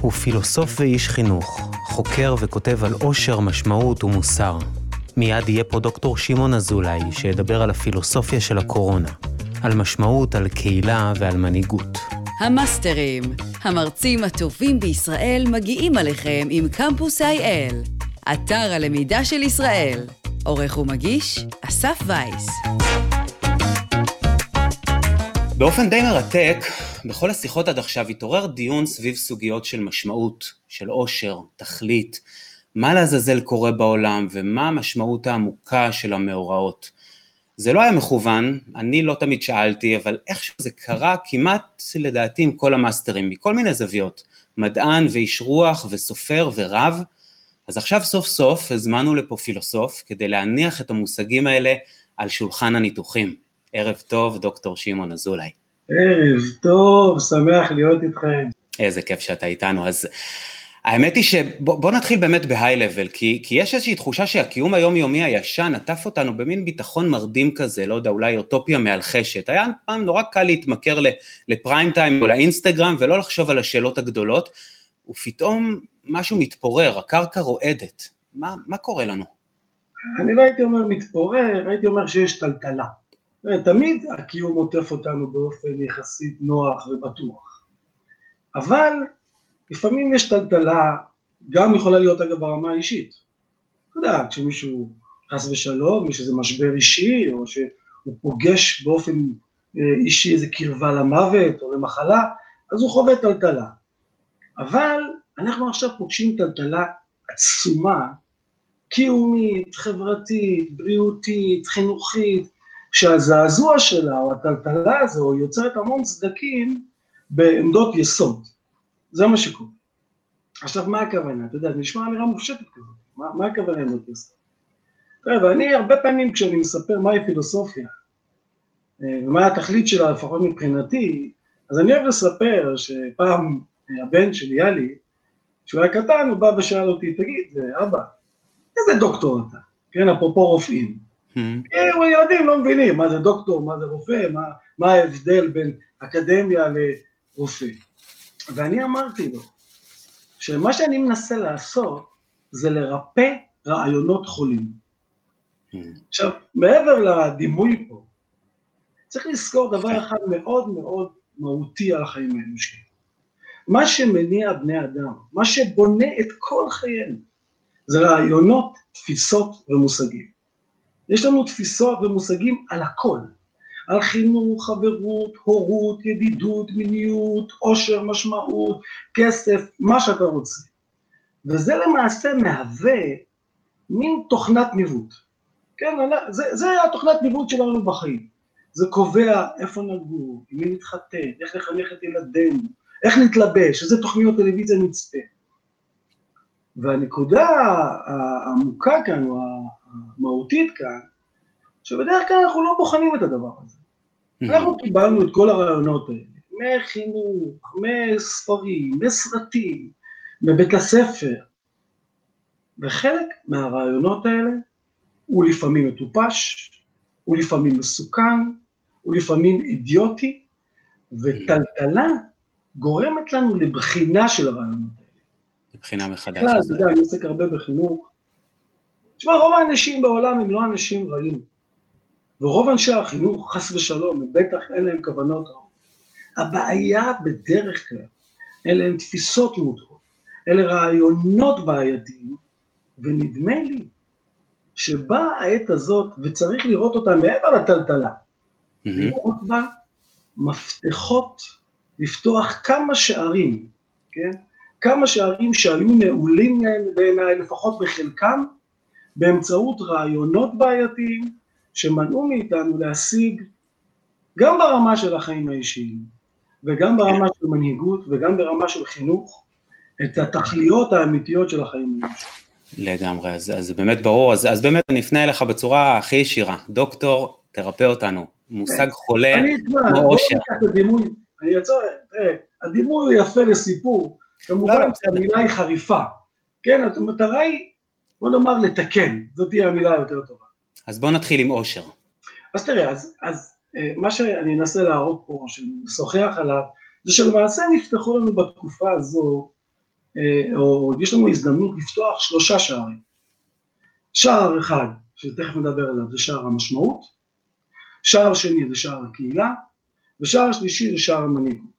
הוא פילוסוף ואיש חינוך, חוקר וכותב על עושר, משמעות ומוסר. מיד יהיה פה דוקטור שמעון אזולאי, שידבר על הפילוסופיה של הקורונה, על משמעות, על קהילה ועל מנהיגות. המאסטרים, המרצים הטובים בישראל מגיעים עליכם עם קמפוס IL, אתר הלמידה של ישראל. עורך ומגיש, אסף וייס. באופן די מרתק, בכל השיחות עד עכשיו התעורר דיון סביב סוגיות של משמעות, של עושר, תכלית, מה לעזאזל קורה בעולם ומה המשמעות העמוקה של המאורעות. זה לא היה מכוון, אני לא תמיד שאלתי, אבל איכשהו זה קרה כמעט לדעתי עם כל המאסטרים, מכל מיני זוויות, מדען ואיש רוח וסופר ורב, אז עכשיו סוף סוף הזמנו לפה פילוסוף כדי להניח את המושגים האלה על שולחן הניתוחים. ערב טוב, דוקטור שמעון אזולאי. ערב טוב, שמח להיות איתכם. איזה כיף שאתה איתנו. אז האמת היא שבוא נתחיל באמת בהיי-לבל, כי, כי יש איזושהי תחושה שהקיום היומיומי הישן עטף אותנו במין ביטחון מרדים כזה, לא יודע, אולי אוטופיה מאלחשת. היה פעם נורא קל להתמכר לפריים טיים או לאינסטגרם ולא לחשוב על השאלות הגדולות, ופתאום משהו מתפורר, הקרקע רועדת. מה, מה קורה לנו? אני לא הייתי אומר מתפורר, הייתי אומר שיש טלטלה. תמיד הקיום עוטף אותנו באופן יחסית נוח ובטוח. אבל לפעמים יש טלטלה, גם יכולה להיות אגב ברמה האישית. אתה יודע, כשמישהו חס ושלום, יש איזה משבר אישי, או שהוא פוגש באופן אה, אישי איזה קרבה למוות או למחלה, אז הוא חווה טלטלה. אבל אנחנו עכשיו פוגשים טלטלה עצומה, קיומית, חברתית, בריאותית, חינוכית, שהזעזוע שלה או הטלטלה הזו יוצרת המון סדקים בעמדות יסוד. זה מה שקורה. עכשיו, מה הכוונה? אתה יודע, זה נשמע אמירה מופשטת כזאת. מה, מה הכוונה עמדות יסוד? תראה, ואני הרבה פעמים כשאני מספר מהי פילוסופיה, אה, ומה התכלית שלה, לפחות מבחינתי, אז אני אוהב לספר שפעם הבן שלי, יאלי, כשהוא היה קטן, הוא בא ושאל אותי, תגיד, אבא, איזה דוקטור אתה? כן, אפרופו רופאים. Mm-hmm. ילדים לא מבינים מה זה דוקטור, מה זה רופא, מה, מה ההבדל בין אקדמיה לרופא. ואני אמרתי לו, שמה שאני מנסה לעשות זה לרפא רעיונות חולים. Mm-hmm. עכשיו, מעבר לדימוי פה, צריך לזכור דבר אחד מאוד מאוד מהותי על החיים האנושיים. מה שמניע בני אדם, מה שבונה את כל חיינו, זה רעיונות, תפיסות ומושגים. יש לנו תפיסות ומושגים על הכל, על חינוך, חברות, הורות, ידידות, מיניות, עושר, משמעות, כסף, מה שאתה רוצה. וזה למעשה מהווה מין תוכנת ניווט. כן, זה, זה התוכנת ניווט שלנו בחיים. זה קובע איפה נגור, עם מי נתחתן, איך לחנך את ילדינו, איך נתלבש, איזה תוכניות טלוויזיה נצפה. והנקודה העמוקה כאן, או המהותית כאן, שבדרך כלל אנחנו לא בוחנים את הדבר הזה. Mm-hmm. אנחנו קיבלנו את כל הרעיונות האלה, מחינוך, מספרים, מסרטים, מבית הספר, וחלק מהרעיונות האלה הוא לפעמים מטופש, הוא לפעמים מסוכן, הוא לפעמים אידיוטי, וטלטלה גורמת לנו לבחינה של הרעיונות האלה. לבחינה מחדש. בכלל, אתה יודע, אני עוסק הרבה בחינוך, תשמע, רוב האנשים בעולם הם לא אנשים רעים. ורוב אנשי החינוך, חס ושלום, בטח אין להם כוונות רעות. הבעיה בדרך כלל, אלה הן תפיסות מודעות, אלה רעיונות בעייתיים, ונדמה לי שבאה העת הזאת, וצריך לראות אותה מעבר לטלטלה, mm-hmm. לראות בה מפתחות לפתוח כמה שערים, כן? כמה שערים שהיו נעולים בעיניי, לפחות בחלקם, באמצעות רעיונות בעייתיים שמנעו מאיתנו להשיג גם ברמה של החיים האישיים וגם ברמה של מנהיגות וגם ברמה של חינוך את התכליות האמיתיות של החיים האישיים. לגמרי, אז, אז באמת ברור, אז, אז באמת אני אפנה אליך בצורה הכי ישירה, דוקטור, תרפא אותנו, מושג חולה כמו אושר. אני אעצור, הדימוי הוא יפה לסיפור, כמובן לא, לא, המילה היא חריפה, כן, המטרה היא בוא נאמר לתקן, זאת תהיה המילה היותר טובה. אז בוא נתחיל עם אושר. אז תראה, אז, אז אה, מה שאני אנסה להראות פה, שנשוחח עליו, זה שלמעשה נפתחו לנו בתקופה הזו, אה, או יש לנו הזדמנות לפתוח שלושה שערים. שער אחד, שתכף נדבר עליו, זה שער המשמעות, שער שני זה שער הקהילה, ושער שלישי זה שער המנהיגות.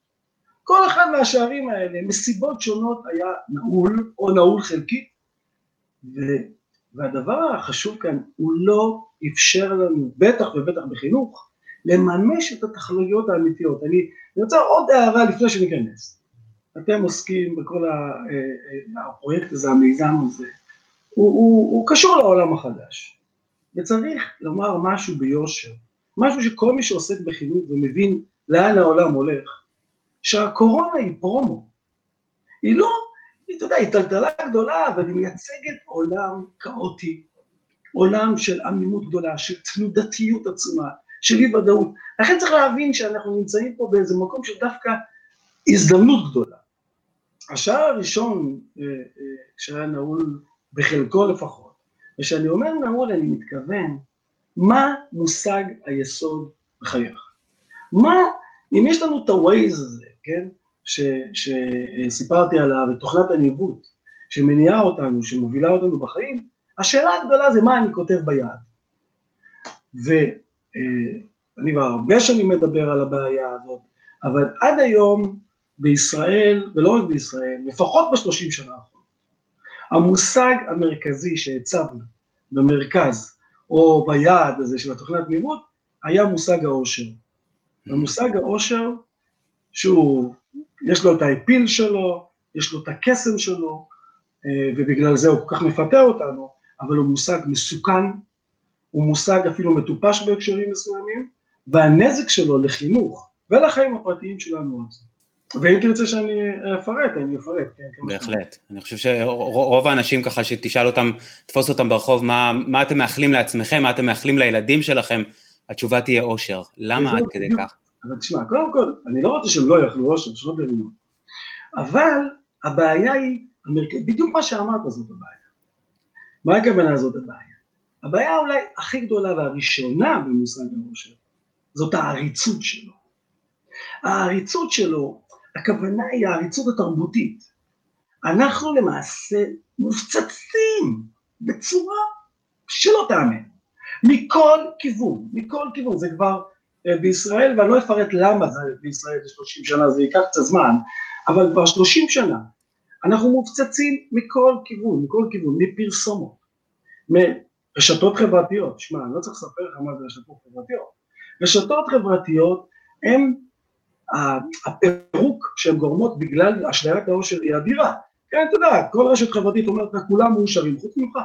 כל אחד מהשערים האלה, מסיבות שונות היה נעול, או נעול חלקית, והדבר החשוב כאן, הוא לא אפשר לנו, בטח ובטח בחינוך, לממש את התכליות האמיתיות. אני, רוצה עוד הערה לפני שניכנס. אתם עוסקים בכל אה, אה, הפרויקט הזה, המיזם הזה, הוא, הוא, הוא קשור לעולם החדש. וצריך לומר משהו ביושר, משהו שכל מי שעוסק בחינוך ומבין לאן העולם הולך, שהקורונה היא פרומו. היא לא, אתה יודע, היא טלטלה גדולה, אבל היא מייצגת עולם כאוטי, עולם של עמימות גדולה, של תנודתיות עצומה, של אי ודאות. לכן צריך להבין שאנחנו נמצאים פה באיזה מקום של דווקא הזדמנות גדולה. השער הראשון, אה, אה, שהיה נעול בחלקו לפחות, וכשאני אומר נעול אני מתכוון, מה מושג היסוד בחייך? מה, אם יש לנו את ה-Waze הזה, כן, ש, שסיפרתי עליו, את תוכנת הניווט, שמניעה אותנו, שמובילה אותנו בחיים, השאלה הגדולה זה מה אני כותב ביד. ואני כבר הרבה שנים מדבר על הבעיה הזאת, אבל עד היום בישראל, ולא רק בישראל, לפחות בשלושים שנה האחרונות, המושג המרכזי שהצבנו במרכז, או ביעד הזה של התוכנת ניווט, היה מושג העושר. המושג העושר, שהוא, יש לו את האפיל שלו, יש לו את הקסם שלו, אה, ובגלל זה הוא כל כך מפתה אותנו, אבל הוא מושג מסוכן, הוא מושג אפילו מטופש בהקשרים מסוימים, והנזק שלו לחינוך ולחיים הפרטיים שלנו על זה. ואם תרצה שאני אפרט, אני אפרט. כן, בהחלט. אני חושב שרוב האנשים ככה שתשאל אותם, תפוס אותם ברחוב, מה, מה אתם מאחלים לעצמכם, מה אתם מאחלים לילדים שלכם, התשובה תהיה אושר. למה עד כדי כך? אבל תשמע, קודם כל, אני לא רוצה שהם לא יאכלו אושר, שלא תבינו. אבל הבעיה היא, בדיוק מה שאמרת זאת הבעיה. מה הכוונה זאת הבעיה? הבעיה אולי הכי גדולה והראשונה במושג האושר, זאת העריצות שלו. העריצות שלו הכוונה היא העריצות התרבותית. אנחנו למעשה מופצצים בצורה שלא תאמן, מכל כיוון, מכל כיוון, זה כבר בישראל, ואני לא אפרט למה זה בישראל זה 30 שנה, זה ייקח קצת זמן, אבל כבר 30 שנה אנחנו מופצצים מכל כיוון, מכל כיוון, מפרסומות, מרשתות חברתיות, שמע, אני לא צריך לספר לך מה זה רשתות חברתיות, רשתות חברתיות הן הפירוק שהן גורמות בגלל אשליית העושר היא אדירה. כן, אתה יודע, כל רשת חברתית אומרת לך, כולם מאושרים, חוץ ממך.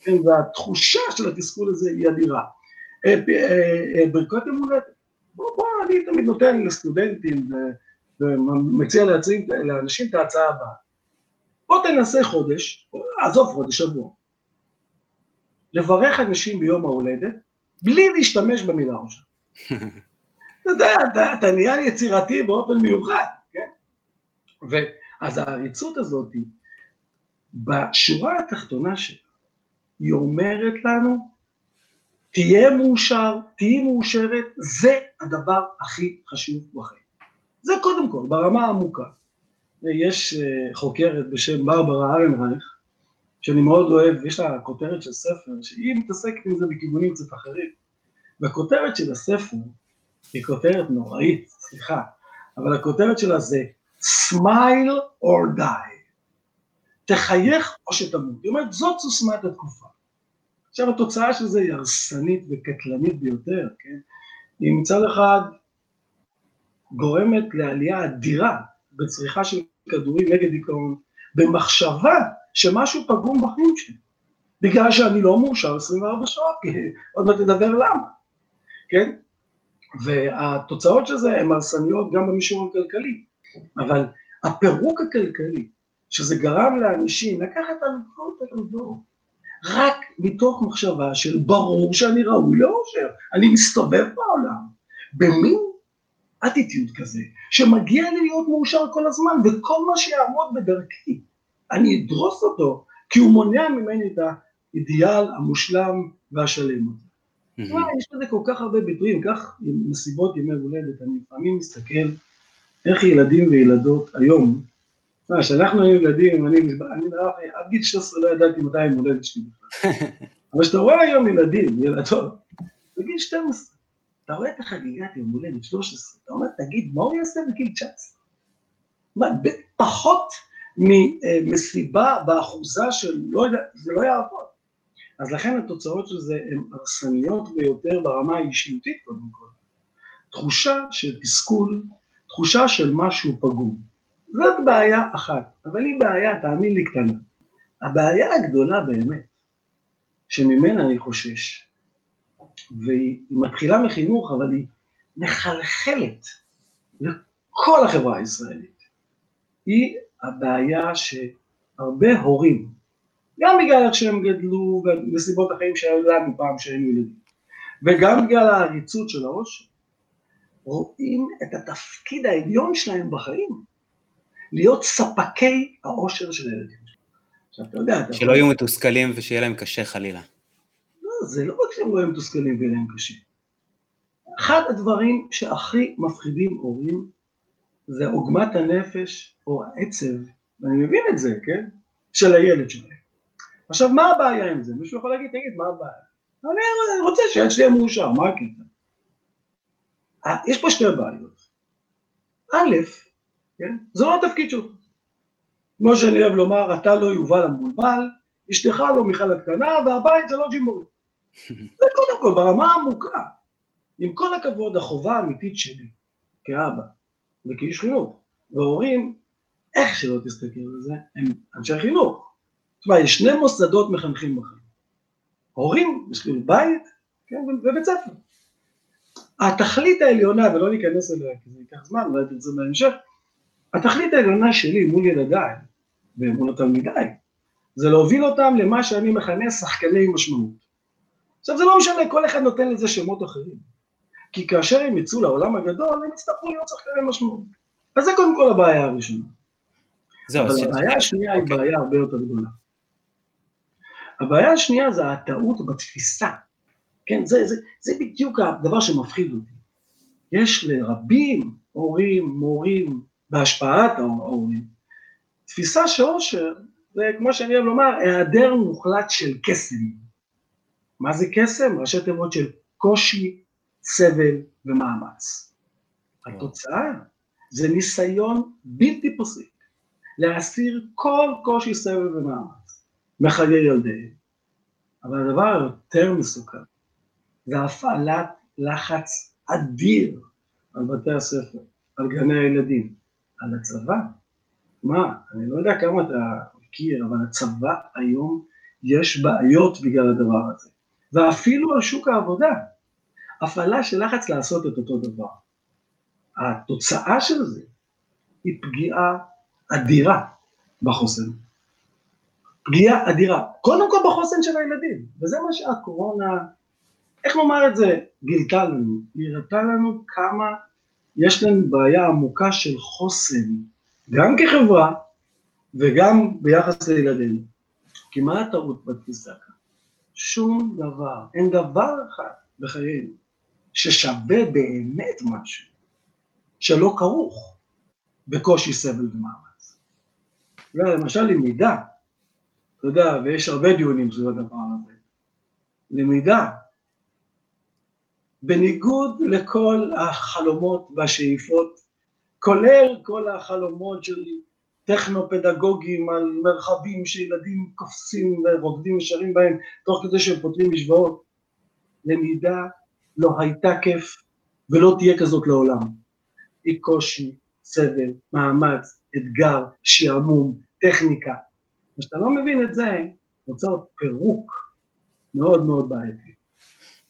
כן, והתחושה של התסכול הזה היא אדירה. אה, אה, אה, ברכות יום הולדת. בוא, בוא, אני תמיד נותן לסטודנטים ומציע להציג לאנשים את ההצעה הבאה. בוא תנסה חודש, עזוב חודש, שבוע, לברך אנשים ביום ההולדת, בלי להשתמש במילה עושר. אתה יודע, אתה, אתה נהיה יצירתי באופן מיוחד, כן? ואז העריצות הזאת, בשורה התחתונה שלה, היא אומרת לנו, תהיה מאושר, תהיי מאושרת, זה הדבר הכי חשוב בחיים. זה קודם כל, ברמה העמוקה. יש אה, חוקרת בשם ברברה ארנרייך, שאני מאוד אוהב, יש לה כותרת של ספר, שהיא מתעסקת עם זה בכיוונים קצת אחרים. והכותרת של הספר היא כותרת נוראית, סליחה, אבל הכותרת שלה זה Smile or die. תחייך או שתמות. היא אומרת, זאת סוסמת התקופה. עכשיו התוצאה של זה היא הרסנית וקטלנית ביותר, כן? היא מצד אחד גורמת לעלייה אדירה בצריכה של כדורים נגד דיכאון, במחשבה שמשהו פגום בחיים שלי, בגלל שאני לא מאושר 24 שעות, כי עוד מעט נדבר למה, כן? והתוצאות של זה הן הרסניות גם במישור הכלכלי, אבל הפירוק הכלכלי, שזה גרם לאנשים לקחת הלוואות הלוואות, רק מתוך מחשבה של ברור שאני ראוי לאושר, אני מסתובב בעולם במין אטיטיוד כזה, שמגיע לי להיות מאושר כל הזמן, וכל מה שיעמוד בדרכי, אני אדרוס אותו, כי הוא מונע ממני את האידיאל המושלם והשלם. יש לזה כל כך הרבה ביטויים, כך מסיבות ימי הולדת, אני לפעמים מסתכל איך ילדים וילדות היום, כשאנחנו היינו ילדים, אני, אני עד גיל 16 לא ידעתי מתי הם הולדת שלי בכלל. אבל כשאתה רואה היום ילדים, ילדות, בגיל 12, אתה רואה את החגיגת יום הולדת 13, אתה אומר, תגיד, מה הוא יעשה בגיל 19? מה, פחות ממסיבה באחוזה של, לא יודע, זה לא יעבוד. אז לכן התוצאות של זה הן הרסניות ביותר ברמה האישיותית קודם כל. תחושה של תסכול, תחושה של משהו פגום. זאת בעיה אחת, אבל היא בעיה, תאמין לי, קטנה. הבעיה הגדולה באמת, שממנה אני חושש, והיא מתחילה מחינוך, אבל היא מחלחלת לכל החברה הישראלית, היא הבעיה שהרבה הורים, גם בגלל איך שהם גדלו ונסיבות החיים שהיו לנו פעם שהיינו ילדים, וגם בגלל העריצות של העושר, רואים את התפקיד העליון שלהם בחיים, להיות ספקי העושר של הילדים. עכשיו, אתה יודע... שלא יהיו מתוסכלים ושיהיה להם קשה חלילה. לא, זה לא רק שהם לא יהיו מתוסכלים ויהיה להם קשה. אחד הדברים שהכי מפחידים הורים זה עוגמת הנפש או העצב, ואני מבין את זה, כן? של הילד שלהם. עכשיו, מה הבעיה עם זה? מישהו יכול להגיד, תגיד, מה הבעיה? אני רוצה שהילד שלי יהיה מאושר, מה הקטע? אה, יש פה שתי בעיות. א', כן? זה לא התפקיד שלך. כמו שאני אוהב לומר, אתה לא יובל המבולבל, אשתך לא מיכל הקטנה, והבית זה לא ג'ימבורי. זה קודם כל, ברמה העמוקה. עם כל הכבוד, החובה האמיתית שלי, כאבא וכאיש חינוך, והורים, איך שלא תסתכל על זה, הם אנשי חינוך. תשמע, יש שני מוסדות מחנכים בחיים. הורים, יש לי בית, כן, ובית ספר. התכלית העליונה, ולא ניכנס אליה כי זה ייקח זמן, אולי תרצה בהמשך, התכלית העליונה שלי מול ילדיי ומול התלמידיי, זה להוביל אותם למה שאני מכנה שחקני משמעות. עכשיו זה לא משנה, כל אחד נותן לזה שמות אחרים. כי כאשר הם יצאו לעולם הגדול, הם יצטרכו להיות שחקני משמעות. אז זה קודם כל הבעיה הראשונה. אבל הבעיה השנייה היא אוקיי. בעיה הרבה יותר גדולה. הבעיה השנייה זה הטעות בתפיסה. כן, זה, זה, זה בדיוק הדבר שמפחיד אותי. יש לרבים, הורים, מורים, בהשפעת ההורים, תפיסה שאושר זה כמו שאני אוהב לומר, היעדר מוחלט של קסם. מה זה קסם? ראשי תיבות של קושי, סבל ומאמץ. התוצאה זה ניסיון בלתי פוסק להסיר כל קושי, סבל ומאמץ מחיי ילדיהם. אבל הדבר היותר מסוכן זה הפעלת לחץ אדיר על בתי הספר, על גני הילדים, על הצבא. מה, אני לא יודע כמה אתה מכיר, אבל הצבא היום יש בעיות בגלל הדבר הזה. ואפילו על שוק העבודה, הפעלה של לחץ לעשות את אותו דבר. התוצאה של זה היא פגיעה אדירה בחוסן. פגיעה אדירה, קודם כל בחוסן של הילדים, וזה מה שהקורונה, איך נאמר את זה, גילתה לנו, היא הראתה לנו כמה יש לנו בעיה עמוקה של חוסן, גם כחברה וגם ביחס לילדינו. כי מה הטעות בתפיסה כאן? שום דבר, אין דבר אחד בחיינו ששווה באמת משהו, שלא כרוך בקושי סבל ומאמץ. למשל למידה, אתה יודע, ויש הרבה דיונים סביב הדבר הזה, למידה, בניגוד לכל החלומות והשאיפות, כולל כל החלומות של טכנו-פדגוגיים על מרחבים שילדים קופצים ורוקדים ושרים בהם תוך כדי שהם פותרים משוואות. למידה לא הייתה כיף ולא תהיה כזאת לעולם. היא קושי, סבל, מאמץ, אתגר, שעמום, טכניקה. כשאתה לא מבין את זה, נוצר פירוק מאוד מאוד בעייתי.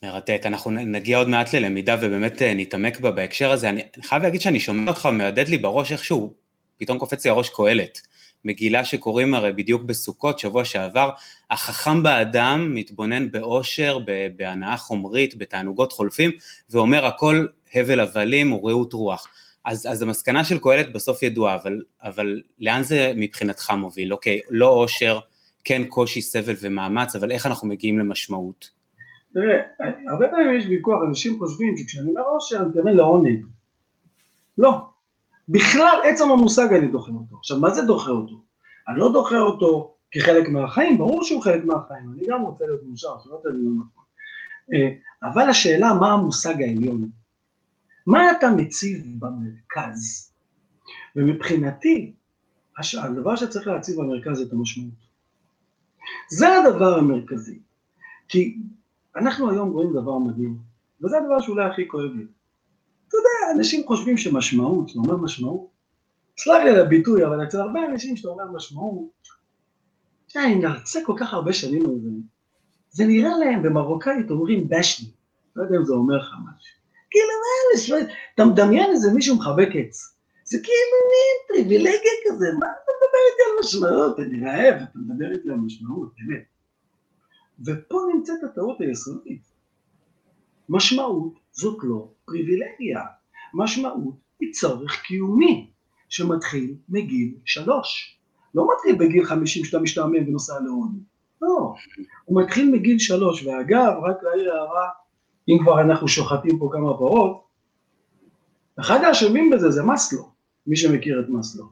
מרתק, אנחנו נגיע עוד מעט ללמידה ובאמת אה, נתעמק בה בהקשר הזה. אני חייב להגיד שאני שומע אותך ומהדהד לי בראש איכשהו פתאום קופץ לי הראש קהלת. מגילה שקוראים הרי בדיוק בסוכות, שבוע שעבר, החכם באדם מתבונן באושר, בהנאה חומרית, בתענוגות חולפים, ואומר הכל הבל הבלים ורעות רוח. אז, אז המסקנה של קהלת בסוף ידועה, אבל, אבל לאן זה מבחינתך מוביל? אוקיי, לא אושר, כן קושי, סבל ומאמץ, אבל איך אנחנו מגיעים למשמעות? תראה, הרבה פעמים יש ויכוח, אנשים חושבים שכשאני אומר אושר, אני מתכוון לעונג. לא, בכלל, עצם המושג אני דוחה אותו. עכשיו, מה זה דוחה אותו? אני לא דוחה אותו כחלק מהחיים, ברור שהוא חלק מהחיים, אני גם רוצה להיות מאושר, שלא תבין לא נכון. אה, אבל השאלה, מה המושג העליון? מה אתה מציב במרכז? ומבחינתי, הדבר שצריך להציב במרכז זה את המשמעות. זה הדבר המרכזי. כי אנחנו היום רואים דבר מדהים, וזה הדבר שאולי הכי כואב לי. אתה יודע, אנשים חושבים שמשמעות, שאתה אומר משמעות, סלח לי על הביטוי, אבל אצל הרבה אנשים שאתה אומר משמעות, תראה, אני מרצה כל כך הרבה שנים על זה, זה נראה להם במרוקאית אומרים בשני, לא יודע אם זה אומר לך משהו. כאילו, מה, אלה, אתה מדמיין איזה מישהו מחבק עץ. זה כאילו מין פריבילגיה כזה, מה אתה מדבר איתי על משמעות? אני רעב, אתה מדבר איתי על משמעות, באמת. ופה נמצאת הטעות היסודית. משמעות זאת לא פריבילגיה, משמעות היא צורך קיומי שמתחיל מגיל שלוש. לא מתחיל בגיל חמישים שאתה משתעמם ונוסע להודי, לא, הוא מתחיל מגיל שלוש, ואגב, רק להעיר הערה, אם כבר אנחנו שוחטים פה כמה פרות, אחד האשמים בזה זה מסלו, מי שמכיר את מסלו.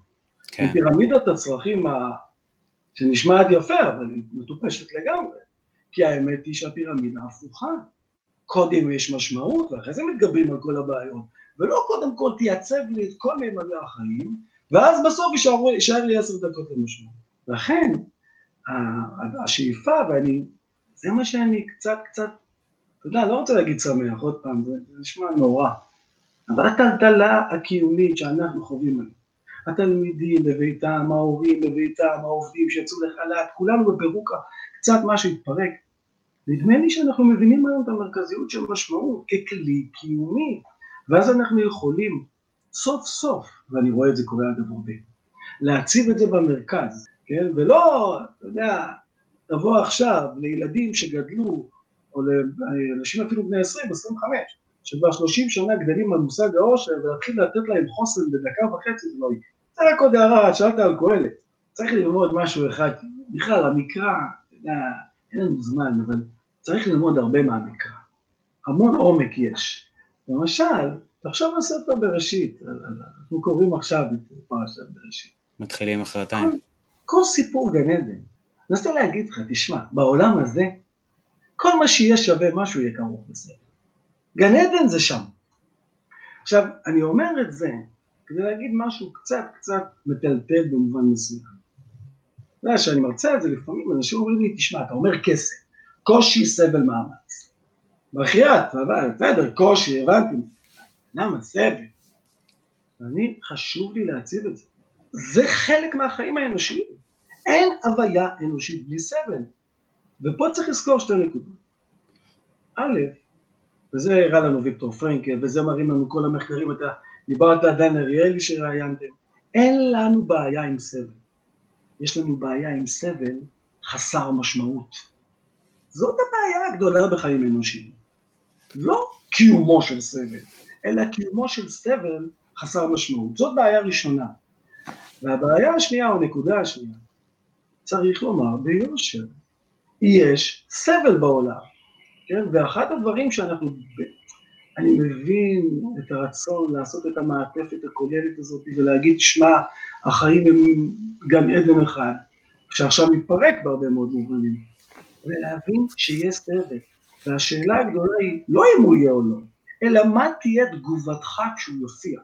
כן. פירמידת הצרכים ה... שנשמעת יפה, אבל היא מטופשת לגמרי, כי האמת היא שהפירמידה הפוכה. קודם יש משמעות, ואחרי זה מתגברים על כל הבעיות, ולא קודם כל תייצב לי את כל מימדי החיים, ואז בסוף יישאר לי עשר דקות למשמעות. לכן, השאיפה, ואני, זה מה שאני קצת קצת, אתה יודע, לא רוצה להגיד שמח, עוד פעם, זה, נשמע נורא, אבל הטלטלה הקיומית שאנחנו חווים עליה, התלמידים בביתם, ההורים בביתם, העובדים שיצאו לחל"ת, כולנו בפירוקה, קצת משהו התפרק. נדמה לי שאנחנו מבינים היום את המרכזיות של משמעות ככלי קיומי, ואז אנחנו יכולים סוף סוף, ואני רואה את זה קורה אגב הרבה, להציב את זה במרכז, כן? ולא, אתה יודע, תבוא עכשיו לילדים שגדלו, או לאנשים אפילו בני 20, 25, שכבר 30 שנה גדלים על מושג העושר, ולהתחיל לתת להם חוסן בדקה וחצי, זה לא יקרה. זה רק עוד הערה, שאלת על קהלת. צריך ללמוד משהו אחד, בכלל, המקרא, אתה יודע, אין לנו זמן, אבל צריך ללמוד הרבה מהמקרא. המון עומק יש. למשל, תחשוב על ספר בראשית, אנחנו קוראים עכשיו את פרשת בראשית. מתחילים אחרתיים. כל סיפור גן עדן. אני רוצה להגיד לך, תשמע, בעולם הזה, כל מה שיהיה שווה משהו יהיה כרוך בסדר. גן עדן זה שם. עכשיו, אני אומר את זה כדי להגיד משהו קצת קצת מטלטל במובן מסוים. יודע, כשאני מרצה את זה, לפעמים אנשים אומרים לי, תשמע, אתה אומר כסף, קושי, סבל, מאמץ. בחייאת, בסדר, קושי, הבנתי. למה סבל? אני, חשוב לי להציב את זה. זה חלק מהחיים האנושיים. אין הוויה אנושית בלי סבל. ופה צריך לזכור שתי נקודות. א', וזה הראה לנו ויקטור פרנקל, וזה מראים לנו כל המחקרים, אתה דיברת על דן אריאלי שראיינתם, אין לנו בעיה עם סבל. יש לנו בעיה עם סבל חסר משמעות. זאת הבעיה הגדולה בחיים אנושיים. לא קיומו של סבל, אלא קיומו של סבל חסר משמעות. זאת בעיה ראשונה. והבעיה השנייה, או הנקודה השנייה, צריך לומר ביושר, יש סבל בעולם, כן? ואחד הדברים שאנחנו, אני מבין את הרצון לעשות את המעטפת הכוללת הזאת ולהגיד, שמע, החיים הם גן עדן אחד, שעכשיו מתפרק בהרבה מאוד מובנים, ולהבין שיש סבל. והשאלה הגדולה היא לא אם הוא יהיה או לא, אלא מה תהיה תגובתך כשהוא יופיע.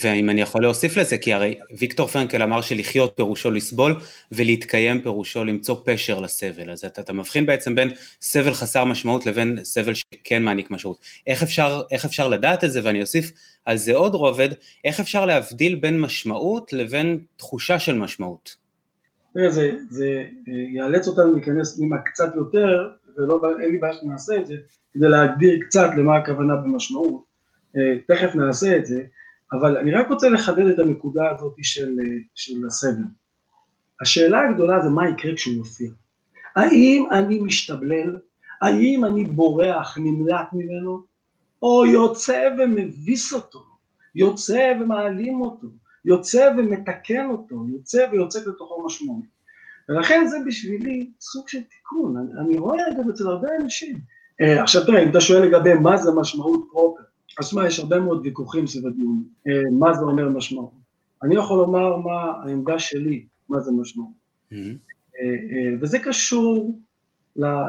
ואם אני יכול להוסיף לזה, כי הרי ויקטור פרנקל אמר שלחיות פירושו לסבול, ולהתקיים פירושו למצוא פשר לסבל. אז אתה, אתה מבחין בעצם בין סבל חסר משמעות לבין סבל שכן מעניק משמעות. איך אפשר, איך אפשר לדעת את זה, ואני אוסיף על זה עוד רובד, איך אפשר להבדיל בין משמעות לבין תחושה של משמעות? תראה, זה, זה אה, יאלץ אותנו להיכנס פנימה קצת יותר, ואין לי בעיה שנעשה את זה, כדי להגדיר קצת למה הכוונה במשמעות. אה, תכף נעשה את זה, אבל אני רק רוצה לחדד את הנקודה הזאת של, אה, של הסבל. השאלה הגדולה זה מה יקרה כשהוא יופיע. האם אני משתבלל? האם אני בורח, נמלט ממנו? או יוצא ומביס אותו, יוצא ומעלים אותו, יוצא ומתקן אותו, יוצא ויוצא לתוכו משמעות. ולכן זה בשבילי סוג של תיקון, אני, אני רואה את זה אצל הרבה אנשים. Uh, עכשיו תראה, אם אתה שואל לגבי מה זה משמעות פרופר, אז שמע, יש הרבה מאוד ויכוחים סביב הדיון, אה, מה זה אומר משמעות. אני יכול לומר מה העמדה שלי, מה זה משמעות. Mm-hmm. וזה קשור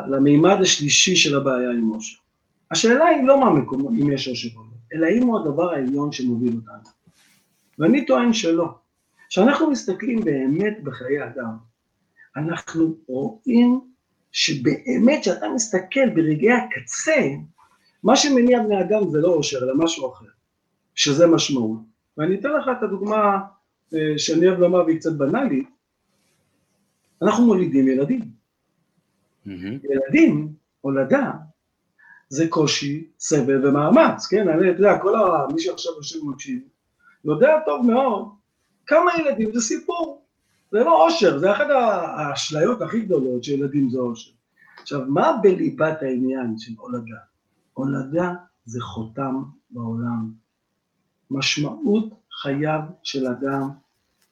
למימד השלישי של הבעיה עם עושר. השאלה היא לא מה מקום, אם יש עושר או לא, אלא האם הוא הדבר העליון שמוביל אותנו. ואני טוען שלא. כשאנחנו מסתכלים באמת בחיי אדם, אנחנו רואים שבאמת כשאתה מסתכל ברגעי הקצה, מה שמניע בני אדם זה לא עושר, אלא משהו אחר, שזה משמעות. ואני אתן לך את הדוגמה אה, שאני אוהב לומר והיא קצת בנאלית, אנחנו מולידים ילדים. Mm-hmm. ילדים, הולדה, זה קושי, סבל ומאמץ, כן? אני יודע, כל ה... מי שעכשיו יושב ומקשיב, יודע טוב מאוד כמה ילדים זה סיפור. זה לא אושר, זה אחת האשליות הכי גדולות שילדים זה אושר. עכשיו, מה בליבת העניין של הולדה? הולדה זה חותם בעולם. משמעות חייו של אדם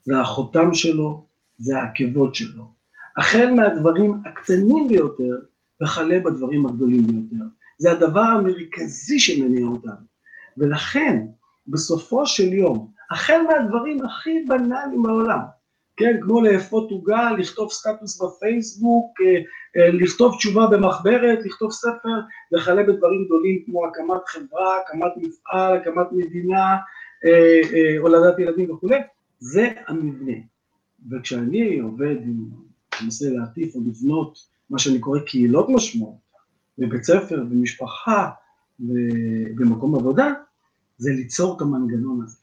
זה החותם שלו, זה העקבות שלו. החל מהדברים הקטנים ביותר וכלה בדברים הגדולים ביותר. זה הדבר המרכזי שמניע אותנו. ולכן, בסופו של יום, החל מהדברים הכי בנאליים בעולם, כן, כמו לאפות עוגה, לכתוב סטטוס בפייסבוק, אה, אה, לכתוב תשובה במחברת, לכתוב ספר, וכלה בדברים גדולים כמו הקמת חברה, הקמת מפעל, הקמת מדינה, אה, הולדת ילדים וכולי, זה המבנה. וכשאני עובד, מנסה להטיף או לבנות מה שאני קורא קהילות משמעות, בבית ספר, במשפחה, במקום עבודה, זה ליצור את המנגנון הזה.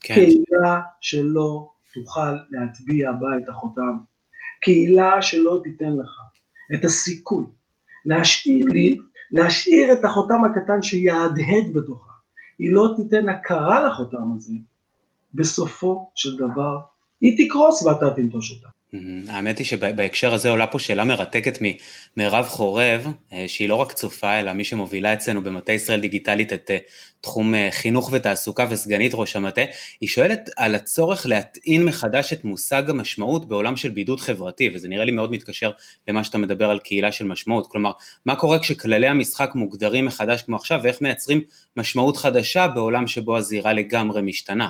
כן. קהילה שלא תוכל להטביע בה את החותם. קהילה שלא תיתן לך את הסיכוי להשאיר לי, להשאיר את החותם הקטן שיהדהד בתוכה. היא לא תיתן הכרה לחותם הזה, בסופו של דבר היא תקרוס ואתה תנטוש אותה. האמת היא שבהקשר הזה עולה פה שאלה מרתקת ממירב חורב, אה, שהיא לא רק צופה, אלא מי שמובילה אצלנו במטה ישראל דיגיטלית את אה, תחום אה, חינוך ותעסוקה וסגנית ראש המטה, היא שואלת על הצורך להטעין מחדש את מושג המשמעות בעולם של בידוד חברתי, וזה נראה לי מאוד מתקשר למה שאתה מדבר על קהילה של משמעות, כלומר, מה קורה כשכללי המשחק מוגדרים מחדש כמו עכשיו, ואיך מייצרים משמעות חדשה בעולם שבו הזירה לגמרי משתנה?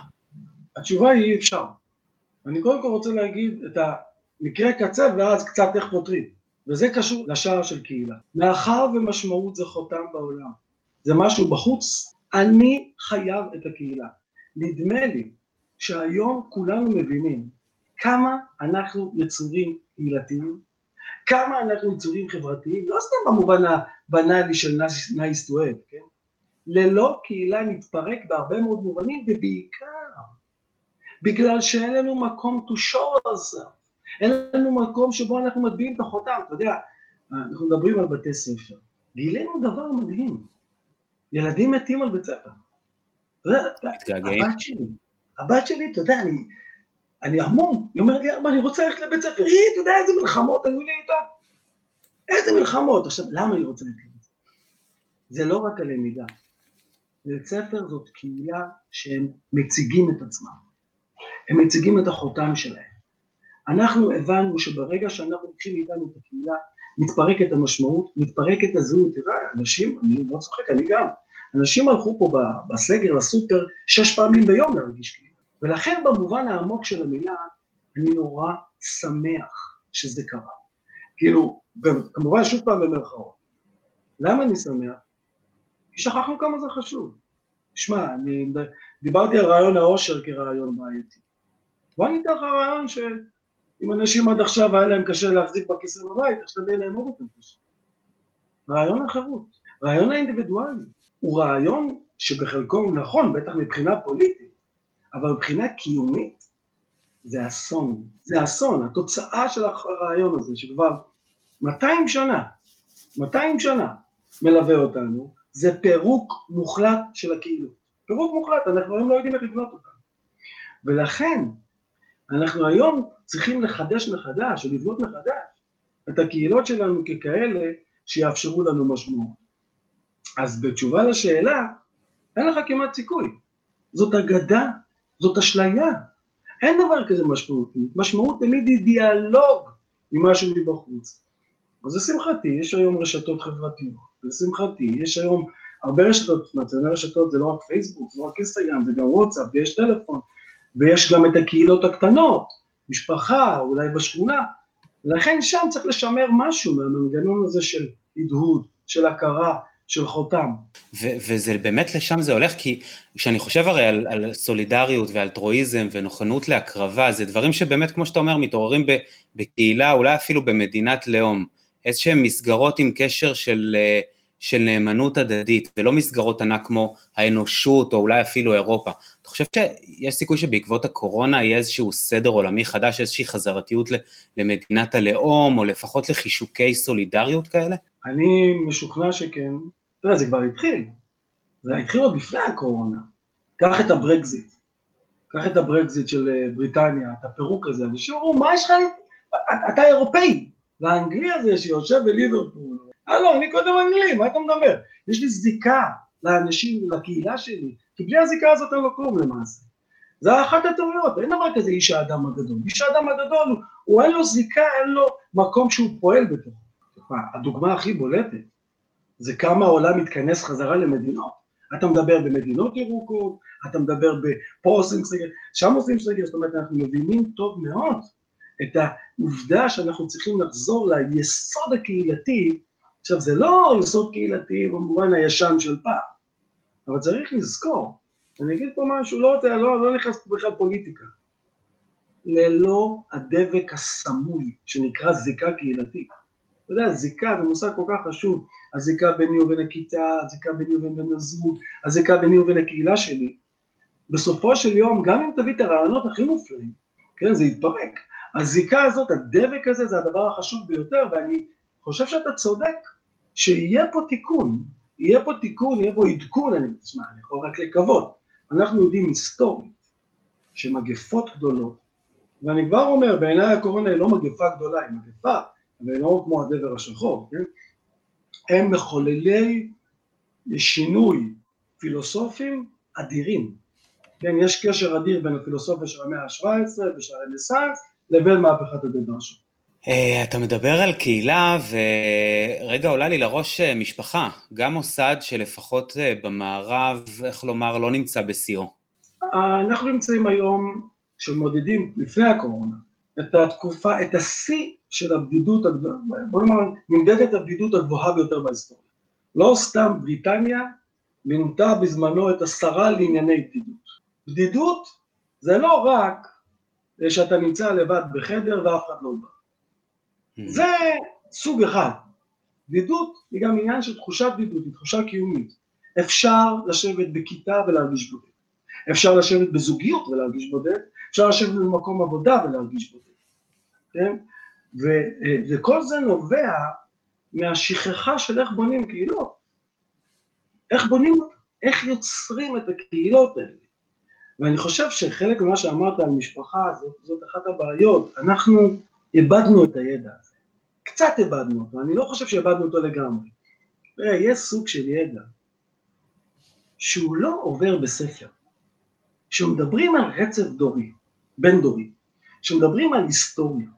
התשובה היא אפשר. אני קודם כל רוצה להגיד את מקרה קצה ואז קצת איך פותרים. וזה קשור לשער של קהילה. מאחר ומשמעות זה חותם בעולם, זה משהו בחוץ, אני חייב את הקהילה. נדמה לי שהיום כולנו מבינים כמה אנחנו יצורים קהילתיים, כמה אנחנו יצורים חברתיים, לא סתם במובן הבנאלי של nice to have, כן? ללא קהילה נתפרק בהרבה מאוד מובנים, ובעיקר בגלל שאין לנו מקום to show ourselves. אין לנו מקום שבו אנחנו מטביעים את החותם, אתה יודע, אנחנו מדברים על בתי ספר. גילינו דבר מדהים, ילדים מתים על בית ספר. הבת שלי, הבת שלי, אתה יודע, אני, אני המום, היא אומרת לי, אבא, אני רוצה ללכת לבית ספר, היא, אתה יודע איזה מלחמות היו לי איתה? איזה מלחמות. עכשיו, למה היא רוצה ללכת לבית ספר? זה לא רק הלמידה. בית ספר זאת קהילה שהם מציגים את עצמם. הם מציגים את החותם שלהם. אנחנו הבנו שברגע שאנחנו לוקחים מאיתנו את הקהילה, מתפרקת המשמעות, מתפרקת הזהות. תראה, אנשים, אני לא צוחק, אני גם, אנשים הלכו פה בסגר לסופר שש פעמים ביום להרגיש קהילה. ולכן במובן העמוק של המילה, אני נורא שמח שזה קרה. כאילו, כמובן שוב פעם במרכאות. למה אני שמח? כי שכחנו כמה זה חשוב. שמע, אני דיברתי על רעיון העושר כרעיון בעייתי. בוא אני אתן לך רעיון ש... אם אנשים עד עכשיו היה להם קשה להחזיק בכיסא בבית, עכשיו יהיה להם עוד יותר קשה. רעיון החירות, רעיון האינדיבידואלי, הוא רעיון שבחלקו הוא נכון, בטח מבחינה פוליטית, אבל מבחינה קיומית זה אסון, זה אסון, התוצאה של הרעיון הזה שכבר 200 שנה, 200 שנה מלווה אותנו, זה פירוק מוחלט של הקהילות. פירוק מוחלט, אנחנו היום לא יודעים איך לבנות אותם. ולכן, אנחנו היום צריכים לחדש מחדש, לבנות מחדש, את הקהילות שלנו ככאלה שיאפשרו לנו משמעות. אז בתשובה לשאלה, אין לך כמעט סיכוי. זאת אגדה, זאת אשליה. אין דבר כזה משמעותי. משמעות תמיד היא דיאלוג עם משהו מבחוץ. אז לשמחתי, יש היום רשתות חברתיות, לשמחתי, יש היום הרבה רשתות, מעצמי רשתות זה לא רק פייסבוק, זה לא רק אינסטגרם, זה גם וואטסאפ, ויש טלפון, ויש גם את הקהילות הקטנות, משפחה, אולי בשכונה, ולכן שם צריך לשמר משהו מהמנגנון הזה של הדהוד, של הכרה, של חותם. ו- וזה באמת לשם זה הולך, כי כשאני חושב הרי על, על סולידריות ואלטרואיזם ונכונות להקרבה, זה דברים שבאמת, כמו שאתה אומר, מתעוררים בקהילה, אולי אפילו במדינת לאום. איזשהן מסגרות עם קשר של, אה, של נאמנות הדדית, ולא מסגרות ענק כמו האנושות, או אולי אפילו אירופה. אתה חושב שיש סיכוי שבעקבות הקורונה יהיה איזשהו סדר עולמי חדש, איזושהי חזרתיות למדינת הלאום, או לפחות לחישוקי סולידריות כאלה? אני משוכנע שכן. תראה, זה כבר התחיל. זה התחיל עוד לפני הקורונה. קח את הברקזיט. קח את הברקזיט של אה, בריטניה, את הפירוק הזה. אמרו, מה יש לך? אתה אירופאי. לאנגלי הזה שיושב בליברפול. לא, אני קודם אנגלי, מה אתה מדבר? יש לי זיקה לאנשים, לקהילה שלי, כי בלי הזיקה הזאת אין לו כלום למעשה. זה אחת הטעויות, אין דבר כזה איש האדם הגדול. איש האדם הגדול, הוא, הוא אין לו זיקה, אין לו מקום שהוא פועל בתוכו. הדוגמה הכי בולטת זה כמה העולם מתכנס חזרה למדינות. אתה מדבר במדינות ירוקות, אתה מדבר פה עושים סגר, שם עושים סגר, זאת אומרת אנחנו מבינים טוב מאוד את העובדה שאנחנו צריכים לחזור ליסוד הקהילתי, עכשיו זה לא יסוד קהילתי במובן הישן של פעם, אבל צריך לזכור, אני אגיד פה משהו, לא, לא, לא נכנס פה בכלל פוליטיקה, ללא הדבק הסמוי שנקרא זיקה קהילתית. אתה יודע, זיקה זה מושג כל כך חשוב, הזיקה ביני ובין הכיתה, הזיקה ביני ובין בן הזוג, הזיקה ביני ובין הקהילה שלי. בסופו של יום, גם אם תביא את הרעיונות הכי מופלאים, כן, זה יתפרק. הזיקה הזאת, הדבק הזה, זה הדבר החשוב ביותר, ואני חושב שאתה צודק, שיהיה פה תיקון, יהיה פה תיקון, יהיה פה עדכון, אני תשמע, אני יכול רק לקוות. אנחנו יודעים היסטורית שמגפות גדולות, ואני כבר אומר, בעיניי הקורונה היא לא מגפה גדולה, היא מגפה, אבל היא לא כמו הדבר השחור, כן? הם מחוללי שינוי פילוסופיים אדירים. כן, יש קשר אדיר בין הפילוסופיה של המאה ה-17 ושל הרנסאנס לבין מהפכת הדבר שלו. אה, אתה מדבר על קהילה, ורגע עולה לי לראש אה, משפחה, גם מוסד שלפחות אה, במערב, איך לומר, לא נמצא בשיאו. אנחנו נמצאים היום, כשמודדים לפני הקורונה, את התקופה, את השיא של הבדידות הגדולה, בוא נאמר, נמדדת הבדידות הגבוהה ביותר בהיסטוריה. לא סתם בריטניה מינתה בזמנו את השרה לענייני בדידות. בדידות זה לא רק שאתה נמצא לבד בחדר ואף אחד לא בא. Hmm. זה סוג אחד. בדידות היא גם עניין של תחושת בדידות, היא תחושה קיומית. אפשר לשבת בכיתה ולהרגיש בודד. אפשר לשבת בזוגיות ולהרגיש בודד, אפשר לשבת במקום עבודה ולהרגיש בודד. כן? ו, וכל זה נובע מהשכחה של איך בונים קהילות. איך בונים, איך יוצרים את הקהילות האלה. ואני חושב שחלק ממה שאמרת על משפחה, זאת, זאת אחת הבעיות, אנחנו איבדנו את הידע הזה. קצת איבדנו אותו, אני לא חושב שאיבדנו אותו לגמרי. תראה, יש סוג של ידע שהוא לא עובר בספר. כשמדברים על רצף דורי, בין דורי, כשמדברים על היסטוריה,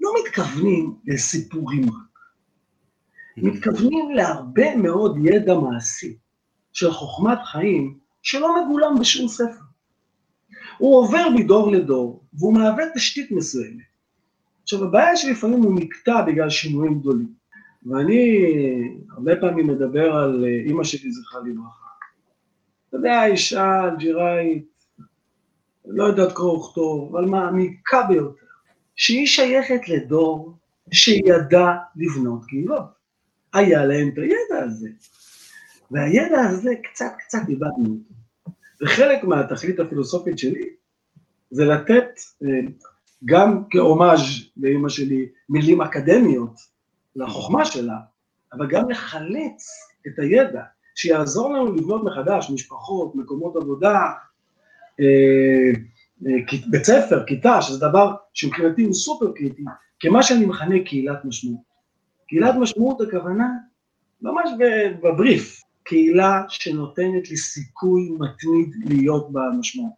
לא מתכוונים לסיפורים רק, מתכוונים להרבה מאוד ידע מעשי של חוכמת חיים שלא מגולם בשום ספר. הוא עובר מדור לדור, והוא מהווה תשתית מסוימת. עכשיו, הבעיה שלפעמים הוא נקטע בגלל שינויים גדולים. ואני הרבה פעמים מדבר על אה, אימא שלי, זכרה לברכה. אתה יודע, אישה אלג'יראית, לא יודעת קרוא וכתוב, אבל מעמיקה ביותר, שהיא שייכת לדור שידע לבנות קהילות. היה להם את הידע הזה. והידע הזה, קצת קצת איבדנו אותו. וחלק מהתכלית הפילוסופית שלי זה לתת אה, גם כהומאז' לאימא שלי מילים אקדמיות לחוכמה שלה, אבל גם לחלץ את הידע, שיעזור לנו לבנות מחדש משפחות, מקומות עבודה, אה, אה, בית ספר, כיתה, שזה דבר שמבחינתי הוא סופר קריטי, כמה שאני מכנה קהילת משמעות. קהילת משמעות הכוונה, ממש בבריף, קהילה שנותנת לי סיכוי מתמיד להיות בעל משמעות.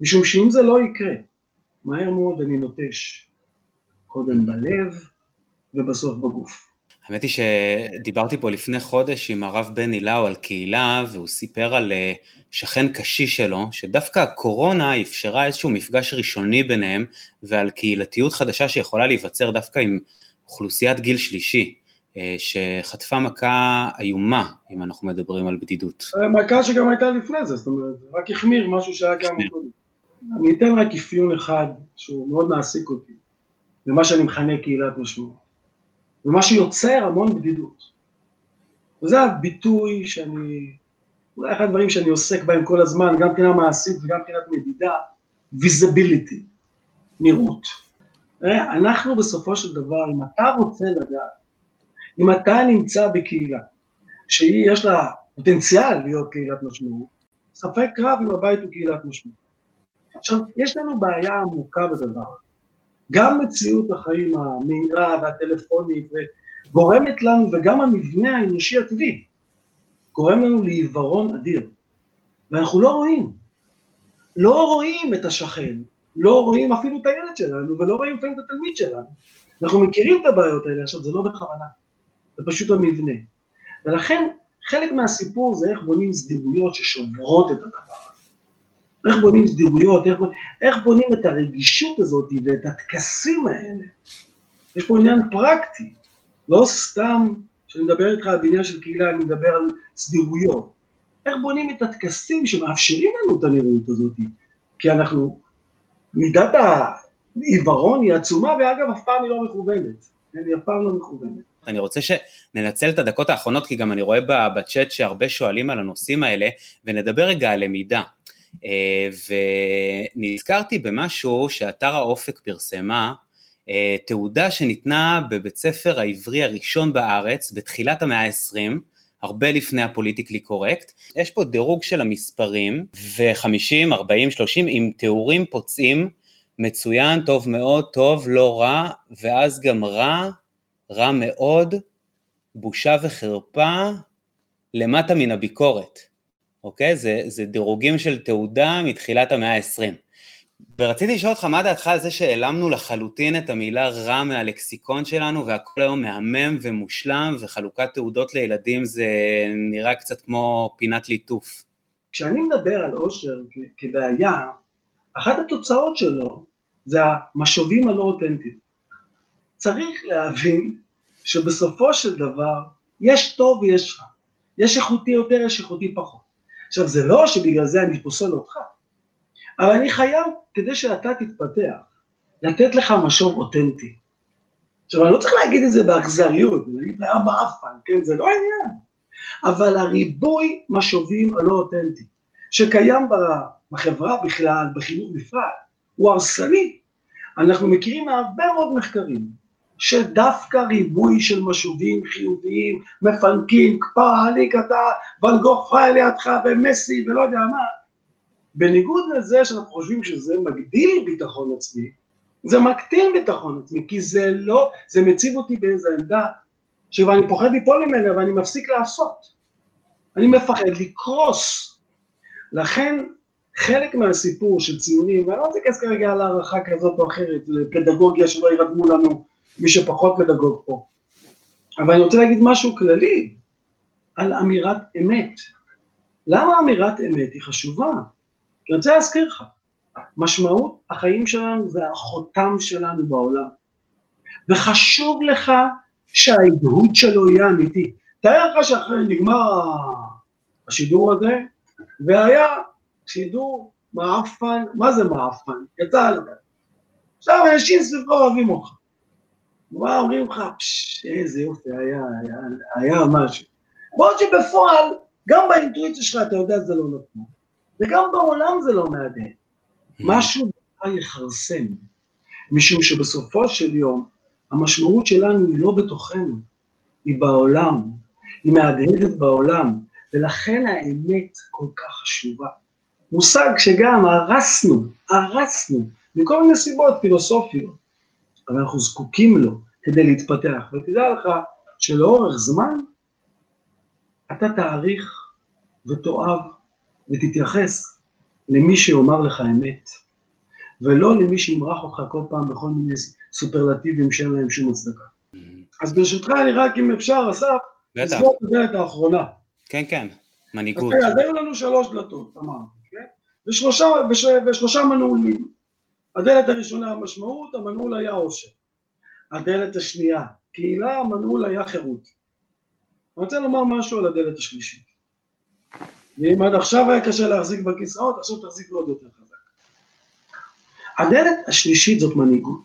משום שאם זה לא יקרה, מהר מאוד אני נוטש, קודם בלב ובסוף בגוף. האמת היא שדיברתי פה לפני חודש עם הרב בני לאו על קהילה, והוא סיפר על אה, שכן קשיש שלו, שדווקא הקורונה אפשרה איזשהו מפגש ראשוני ביניהם, ועל קהילתיות חדשה שיכולה להיווצר דווקא עם אוכלוסיית גיל שלישי, אה, שחטפה מכה איומה, אם אנחנו מדברים על בדידות. מכה שגם הייתה לפני זה, זאת אומרת, רק החמיר משהו שהיה גם קודם. אני אתן רק אפיון אחד שהוא מאוד מעסיק אותי, במה שאני מכנה קהילת משמעות. ומה שיוצר המון בדידות. וזה הביטוי שאני, אולי אחד הדברים שאני עוסק בהם כל הזמן, גם מבחינה מעשית וגם מבחינת מדידה, visibility, נראות. אנחנו בסופו של דבר, אם אתה רוצה לדעת, אם אתה נמצא בקהילה שהיא, יש לה פוטנציאל להיות קהילת משמעות, ספק רב אם הבית הוא קהילת משמעות. עכשיו, יש לנו בעיה עמוקה בדבר. גם מציאות החיים המהירה והטלפונית גורמת לנו, וגם המבנה האנושי הטבעי, גורם לנו לעיוורון אדיר. ואנחנו לא רואים. לא רואים את השכן, לא רואים אפילו את הילד שלנו, ולא רואים לפעמים את התלמיד שלנו. אנחנו מכירים את הבעיות האלה, עכשיו זה לא בכוונה, זה פשוט המבנה. ולכן חלק מהסיפור זה איך בונים סדירויות ששוברות את הדבר הזה. איך בונים סדירויות, איך, איך בונים את הרגישות הזאת ואת הטקסים האלה. יש פה עניין פרקטי, לא סתם כשאני מדבר איתך על בניין של קהילה, אני מדבר על סדירויות. איך בונים את הטקסים שמאפשרים לנו את הנראות הזאת, כי אנחנו, מידת העיוורון היא עצומה, ואגב, אף פעם היא לא מכוונת. היא אף פעם לא מכוונת. אני רוצה שננצל את הדקות האחרונות, כי גם אני רואה בצ'אט שהרבה שואלים על הנושאים האלה, ונדבר רגע על למידה. אה, ונזכרתי במשהו שאתר האופק פרסמה, אה, תעודה שניתנה בבית ספר העברי הראשון בארץ בתחילת המאה ה-20, הרבה לפני הפוליטיקלי קורקט. יש פה דירוג של המספרים, ו-50, 40, 30, עם תיאורים פוצעים, מצוין, טוב מאוד, טוב, לא רע, ואז גם רע, רע מאוד, בושה וחרפה, למטה מן הביקורת. אוקיי? זה, זה דירוגים של תעודה מתחילת המאה ה-20. ורציתי לשאול אותך, מה דעתך על זה שהעלמנו לחלוטין את המילה רע מהלקסיקון שלנו, והכל היום מהמם ומושלם, וחלוקת תעודות לילדים זה נראה קצת כמו פינת ליטוף. כשאני מדבר על עושר כבעיה, אחת התוצאות שלו זה המשובים הלא אותנטיים. צריך להבין שבסופו של דבר יש טוב ויש רע. יש איכותי יותר, יש איכותי פחות. עכשיו, זה לא שבגלל זה אני פוסל אותך, אבל אני חייב, כדי שאתה תתפתח, לתת לך משוב אותנטי. עכשיו, אני לא צריך להגיד את זה באכזריות, אני אגיד לה באפן, כן, זה לא העניין. אבל הריבוי משובים הלא אותנטי, שקיים בחברה בכלל, בחינוך בפרט, הוא הרסני. אנחנו מכירים מהרבה מאוד מחקרים, שדווקא ריבוי של משובים חיוביים, מפנקים, כפר עליק אתה, ואן גוך פריי לידך ומסי ולא יודע מה, בניגוד לזה שאנחנו חושבים שזה מגדיל ביטחון עצמי, זה מקטין ביטחון עצמי, כי זה לא, זה מציב אותי באיזו עמדה שאני פוחד ליפול ממנה ואני מפסיק לעשות. אני מפחד לקרוס. לכן חלק מהסיפור של ציונים, ואני לא רוצה להיכנס כרגע על הערכה כזאת או אחרת, לפדגוגיה שלא ירדמו לנו מי שפחות פדגוג פה. אבל אני רוצה להגיד משהו כללי על אמירת אמת. למה אמירת אמת היא חשובה? אני רוצה להזכיר לך, משמעות החיים שלנו זה החותם שלנו בעולם. וחשוב לך שההדהוד שלו יהיה אמיתי. תאר לך שאחרי נגמר השידור הזה, והיה שידור מעפן, מה זה מעפן? יצא עליו. עכשיו אנשים סביבך אוהבים אותך. מה אומרים לך, איזה יופי, היה, היה, היה משהו. בעוד שבפועל, גם באינטואיציה שלך אתה יודע שזה לא נכון, וגם בעולם זה לא מהדהד. Mm-hmm. משהו יכרסם, משום שבסופו של יום, המשמעות שלנו היא לא בתוכנו, היא בעולם, היא מהדהדת בעולם, ולכן האמת כל כך חשובה. מושג שגם הרסנו, הרסנו, מכל מיני סיבות פילוסופיות. אבל אנחנו זקוקים לו כדי להתפתח. ותדע לך שלאורך זמן אתה תעריך ותאהב ותתייחס למי שיאמר לך אמת, ולא למי שימרח אותך כל פעם בכל מיני סופרלטיבים שאין להם שום הצדקה. אז ברשותך אני רק אם אפשר, אסף. לסגור את הדלת האחרונה. כן, כן, אז מנהיגות. תראה, אז היו לנו שלוש דלתות, אמרנו, כן? ושלושה, וש, ושלושה מנעולים. הדלת הראשונה המשמעות, המנעול היה עושר. הדלת השנייה, קהילה, המנעול היה חירות. אני רוצה לומר משהו על הדלת השלישית. ואם עד עכשיו היה קשה להחזיק בכיסאות, עכשיו תחזיק עוד יותר חזק. הדלת השלישית זאת מנהיגות.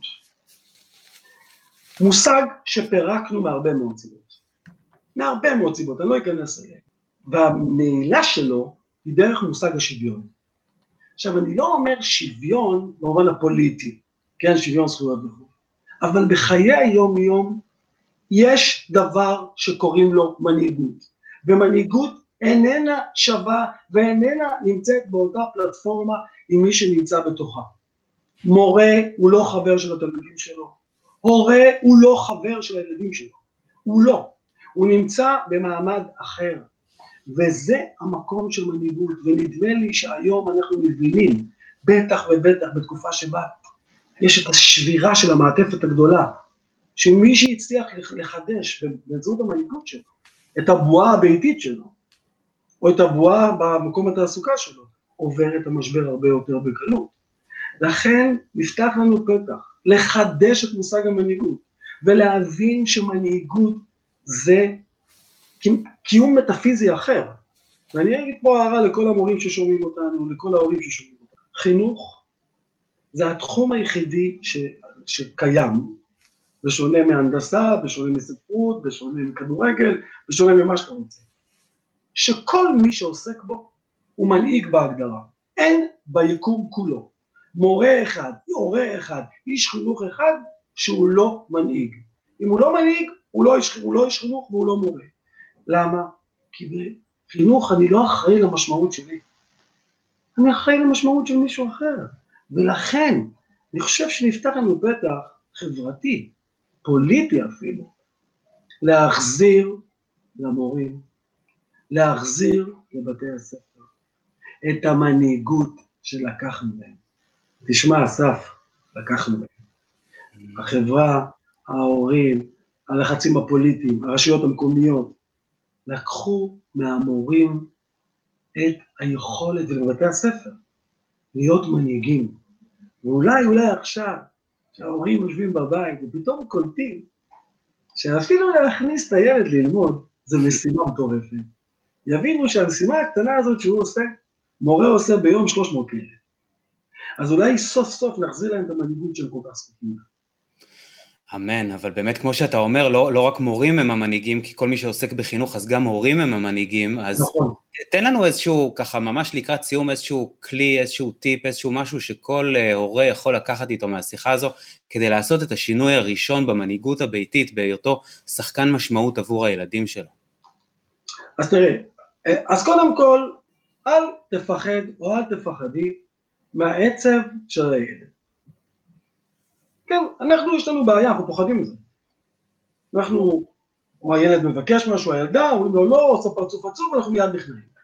מושג שפירקנו מהרבה מאוד סיבות. מהרבה מאוד סיבות, אני לא אכנס אליהן. והנעילה שלו היא דרך מושג השוויון. עכשיו, אני לא אומר שוויון במובן הפוליטי, כן, שוויון זכויות וכו', אבל בחיי היום-יום יש דבר שקוראים לו מנהיגות, ומנהיגות איננה שווה ואיננה נמצאת באותה פלטפורמה עם מי שנמצא בתוכה. מורה הוא לא חבר של התלמידים שלו, הורה הוא לא חבר של הילדים שלו, הוא לא, הוא נמצא במעמד אחר, וזה המקום של מנהיגות, ונדמה לי שהיום אנחנו מבינים, בטח ובטח בתקופה שבה יש את השבירה של המעטפת הגדולה, שמי שהצליח לחדש באמצעות המנהיגות שלו, את הבועה הביתית שלו, או את הבועה במקום התעסוקה שלו, עובר את המשבר הרבה יותר בקלות. לכן נפתח לנו פתח לחדש את מושג המנהיגות, ולהבין שמנהיגות זה קיום מטאפיזי אחר. ואני אגיד פה הערה לכל המורים ששומעים אותנו, לכל ההורים ששומעים אותנו. חינוך זה התחום היחידי ש, שקיים, בשונה מהנדסה, בשונה מספרות, בשונה מכדורגל, בשונה ממה שאתה רוצה. שכל מי שעוסק בו הוא מנהיג בהגדרה. אין ביקום כולו מורה אחד, הורה אחד, איש חינוך אחד, שהוא לא מנהיג. אם הוא לא מנהיג, הוא לא איש, הוא לא איש חינוך והוא לא מורה. למה? כי בחינוך אני לא אחראי למשמעות שלי. אני אחראי למשמעות של מישהו אחר. ולכן, אני חושב שנפתח לנו פתח חברתי, פוליטי אפילו, להחזיר למורים, להחזיר לבתי הספר את המנהיגות שלקחנו מהם. תשמע, אסף, לקחנו מהם. החברה, ההורים, הלחצים הפוליטיים, הרשויות המקומיות, לקחו מהמורים את היכולת, ולבתי הספר, להיות מנהיגים. ואולי, אולי עכשיו, כשההורים יושבים בבית ופתאום קולטים שאפילו להכניס את הילד ללמוד זה משימה מטורפת. יבינו שהמשימה הקטנה הזאת שהוא עושה, מורה עושה ביום 300 ילד. אז אולי סוף סוף נחזיר להם את המנהיגות שהם כל כך זקוקים לה. אמן, אבל באמת כמו שאתה אומר, לא, לא רק מורים הם המנהיגים, כי כל מי שעוסק בחינוך אז גם הורים הם המנהיגים, אז נכון. תן לנו איזשהו, ככה ממש לקראת סיום, איזשהו כלי, איזשהו טיפ, איזשהו משהו שכל uh, הורה יכול לקחת איתו מהשיחה הזו, כדי לעשות את השינוי הראשון במנהיגות הביתית, בהיותו שחקן משמעות עבור הילדים שלו. אז תראה, אז קודם כל, אל תפחד או אל תפחדי מהעצב של הילד. כן, אנחנו, יש לנו בעיה, אנחנו פוחדים מזה. אנחנו, או הילד מבקש משהו, הילדה, אומרים לו לא, עושה פרצוף עצוב, אנחנו מיד נכנעים.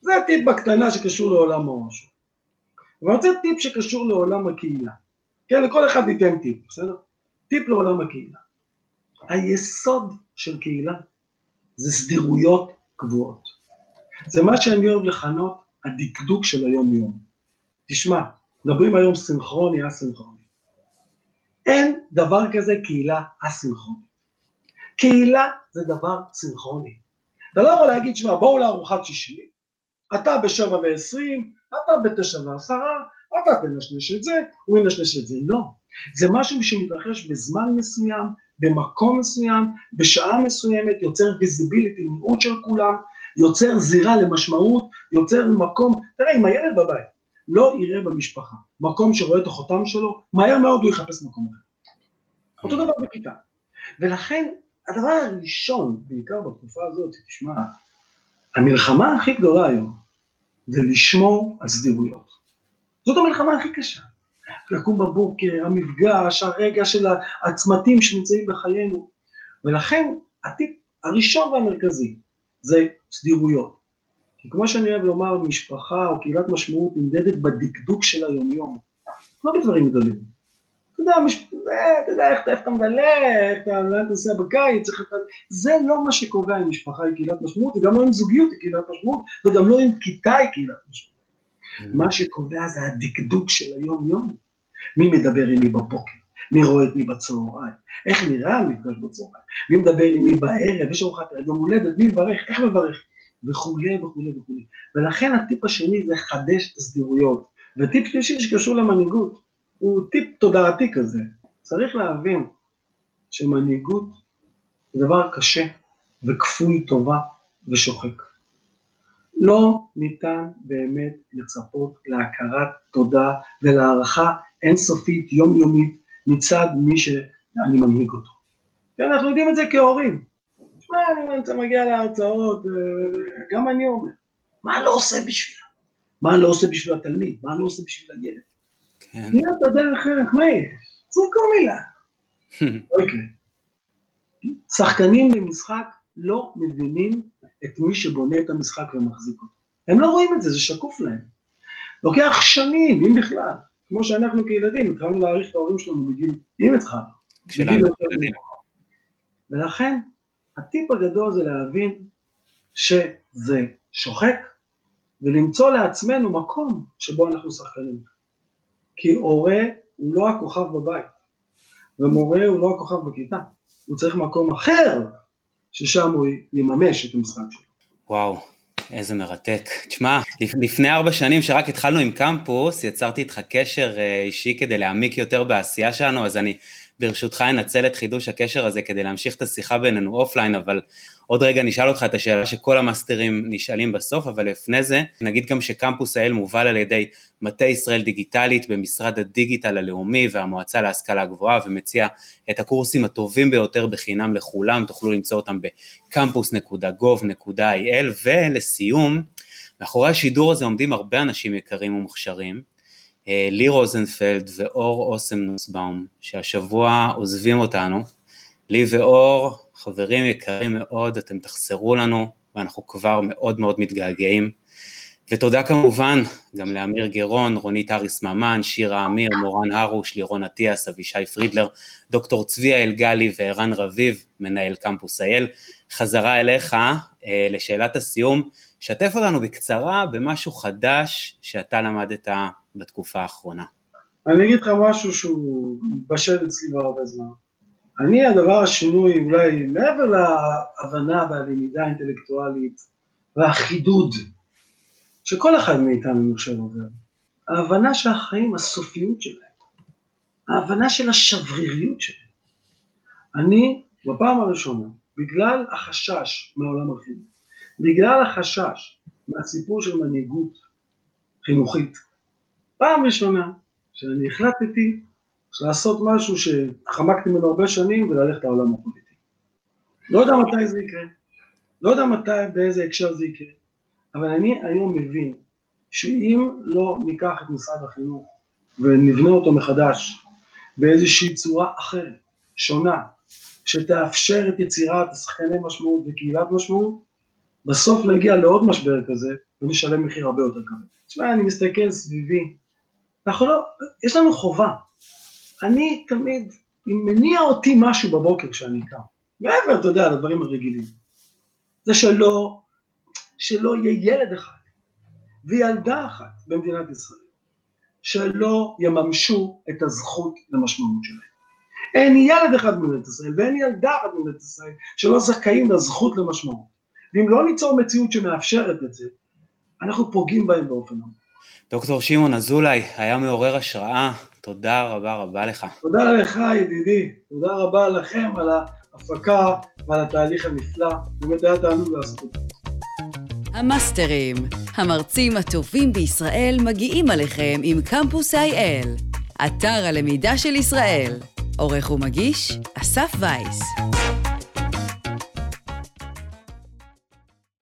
זה טיפ בקטנה שקשור לעולם העושר. ואני רוצה טיפ שקשור לעולם הקהילה. כן, לכל אחד ניתן טיפ, בסדר? טיפ לעולם הקהילה. היסוד של קהילה זה סדירויות קבועות. זה מה שאני אוהב לכנות הדקדוק של היום-יום. תשמע, מדברים היום סינכרוני, א-סינכרוני. אין דבר כזה קהילה א-סינכרונית. קהילה זה דבר סינכרוני. אתה לא יכול להגיד, שמע, בואו לארוחת שישי, אתה בשבע ועשרים, אתה בתשע ועשרה, אתה תנשנש את זה, הוא ינשנש את זה. לא. זה משהו שמתרחש בזמן מסוים, במקום מסוים, בשעה מסוימת, יוצר visibility, מיעוט של כולם, יוצר זירה למשמעות, יוצר מקום, תראה, אם הילד בבית לא יראה במשפחה מקום שרואה את החותם שלו, מהר מאוד הוא יחפש מקום אחר. אותו דבר בכיתה. ולכן, הדבר הראשון, בעיקר בתקופה הזאת, תשמע, המלחמה הכי גדולה היום, זה לשמור על סדירויות. זאת המלחמה הכי קשה. לקום בבוקר, המפגש, הרגע של הצמתים שנמצאים בחיינו. ולכן, הטיפ הראשון והמרכזי זה סדירויות. כי כמו שאני אוהב לומר, משפחה או קהילת משמעות נמדדת בדקדוק של היומיום, לא בדברים גדולים. אתה יודע, מש... אתה יודע איך, איך אתה איך אתה, אתה נוסע בקיץ, איך אתה... זה לא מה שקובע אם משפחה היא קהילת משמעות, וגם לא אם זוגיות היא קהילת משמעות, וגם לא אם כיתה היא קהילת משמעות. Mm-hmm. מה שקובע זה הדקדוק של היום-יום. מי מדבר עם מי בבוקר? מי רואה את מי בצהריים? איך נראה המפגש בצהריים? מי מדבר עם מי בערב? יש ארוחת יום הולדת, מי מברך? איך מברך? וכולי וכולי וכולי. ולכן הטיפ השני זה לחדש את הסדירויות. וטיפ שלישי שקשור למנהיגות, הוא טיפ תודעתי כזה. צריך להבין שמנהיגות זה דבר קשה וכפוי טובה ושוחק. לא ניתן באמת לצפות להכרת תודה ולהערכה אינסופית, יומיומית, מצד מי שאני מנהיג אותו. אנחנו יודעים את זה כהורים. תשמע, אני אתה מגיע להרצאות, אה, גם אני אומר, מה לא עושה בשבילה? מה לא עושה בשביל התלמיד? מה לא עושה בשביל הילד? כן. תהיה את הדרך ערך, מה יש? זרקו מילה. אוקיי. שחקנים במשחק לא מבינים את מי שבונה את המשחק ומחזיק אותו. הם לא רואים את זה, זה שקוף להם. לוקח שנים, אם בכלל. כמו שאנחנו כילדים, התחלנו להעריך את ההורים שלנו בגיל, אם התחלנו. ולכן, הטיפ הגדול זה להבין שזה שוחק, ולמצוא לעצמנו מקום שבו אנחנו שחקנים. כי הורה הוא לא הכוכב בבית, ומורה הוא לא הכוכב בכיתה, הוא צריך מקום אחר, ששם הוא יממש את המשחק שלו. וואו, איזה מרתק. תשמע, לפני ארבע שנים שרק התחלנו עם קמפוס, יצרתי איתך קשר אה, אישי כדי להעמיק יותר בעשייה שלנו, אז אני ברשותך אנצל את חידוש הקשר הזה כדי להמשיך את השיחה בינינו offline, אבל עוד רגע נשאל אותך את השאלה שכל המאסטרים נשאלים בסוף, אבל לפני זה, נגיד גם שקמפוס IL מובל על ידי מטה ישראל דיגיטלית במשרד הדיגיטל הלאומי והמועצה להשכלה גבוהה, ומציע את הקורסים הטובים ביותר בחינם לכולם, תוכלו למצוא אותם בקמפוס.gov.il, ולסיום, מאחורי השידור הזה עומדים הרבה אנשים יקרים ומוכשרים, לי רוזנפלד ואור אוסם נוסבאום, שהשבוע עוזבים אותנו. לי ואור, חברים יקרים מאוד, אתם תחסרו לנו, ואנחנו כבר מאוד מאוד מתגעגעים. ותודה כמובן גם לאמיר גרון, רונית אריס ממן, שירה אמיר, מורן הרוש, לירון אטיאס, אבישי פרידלר, דוקטור צביה אלגלי וערן רביב, מנהל קמפוס אייל. חזרה אליך, אה, לשאלת הסיום, שתף אותנו בקצרה במשהו חדש שאתה למדת בתקופה האחרונה? אני אגיד לך משהו שהוא בשל אצלי כבר הרבה זמן. אני, הדבר השינוי, אולי מעבר להבנה והלמידה האינטלקטואלית והחידוד שכל אחד מאיתנו, אני חושב, עובר, ההבנה של החיים, הסופיות שלהם, ההבנה של השבריריות שלהם. אני, בפעם הראשונה, בגלל החשש מעולם החינוך, בגלל החשש מהסיפור של מנהיגות חינוכית, פעם ראשונה שאני החלטתי לעשות משהו שחמקתי ממנו הרבה שנים וללכת לעולם הפוליטי. לא יודע מתי זה יקרה, לא יודע מתי, באיזה הקשר זה יקרה, אבל אני היום מבין שאם לא ניקח את משרד החינוך ונבנה אותו מחדש באיזושהי צורה אחרת, שונה, שתאפשר את יצירת השחקני משמעות וקהילת משמעות, בסוף נגיע לעוד משבר כזה ונשלם מחיר הרבה יותר כבד. תשמע, אני מסתכל סביבי אנחנו לא, יש לנו חובה. אני תמיד, אם מניע אותי משהו בבוקר כשאני קם, מעבר, אתה יודע, לדברים הרגילים, זה שלא, שלא יהיה ילד אחד וילדה אחת במדינת ישראל, שלא יממשו את הזכות למשמעות שלהם. אין ילד אחד במדינת ישראל ואין ילדה אחת במדינת ישראל שלא זכאים לזכות למשמעות. ואם לא ניצור מציאות שמאפשרת את זה, אנחנו פוגעים בהם באופן הזה. דוקטור שמעון אזולאי, היה מעורר השראה, תודה רבה רבה לך. תודה לך ידידי, תודה רבה לכם על ההפקה ועל התהליך הנפלא, באמת היה תענוג לעשות. המאסטרים, המרצים הטובים בישראל מגיעים עליכם עם קמפוס IL, אתר הלמידה של ישראל. עורך ומגיש, אסף וייס.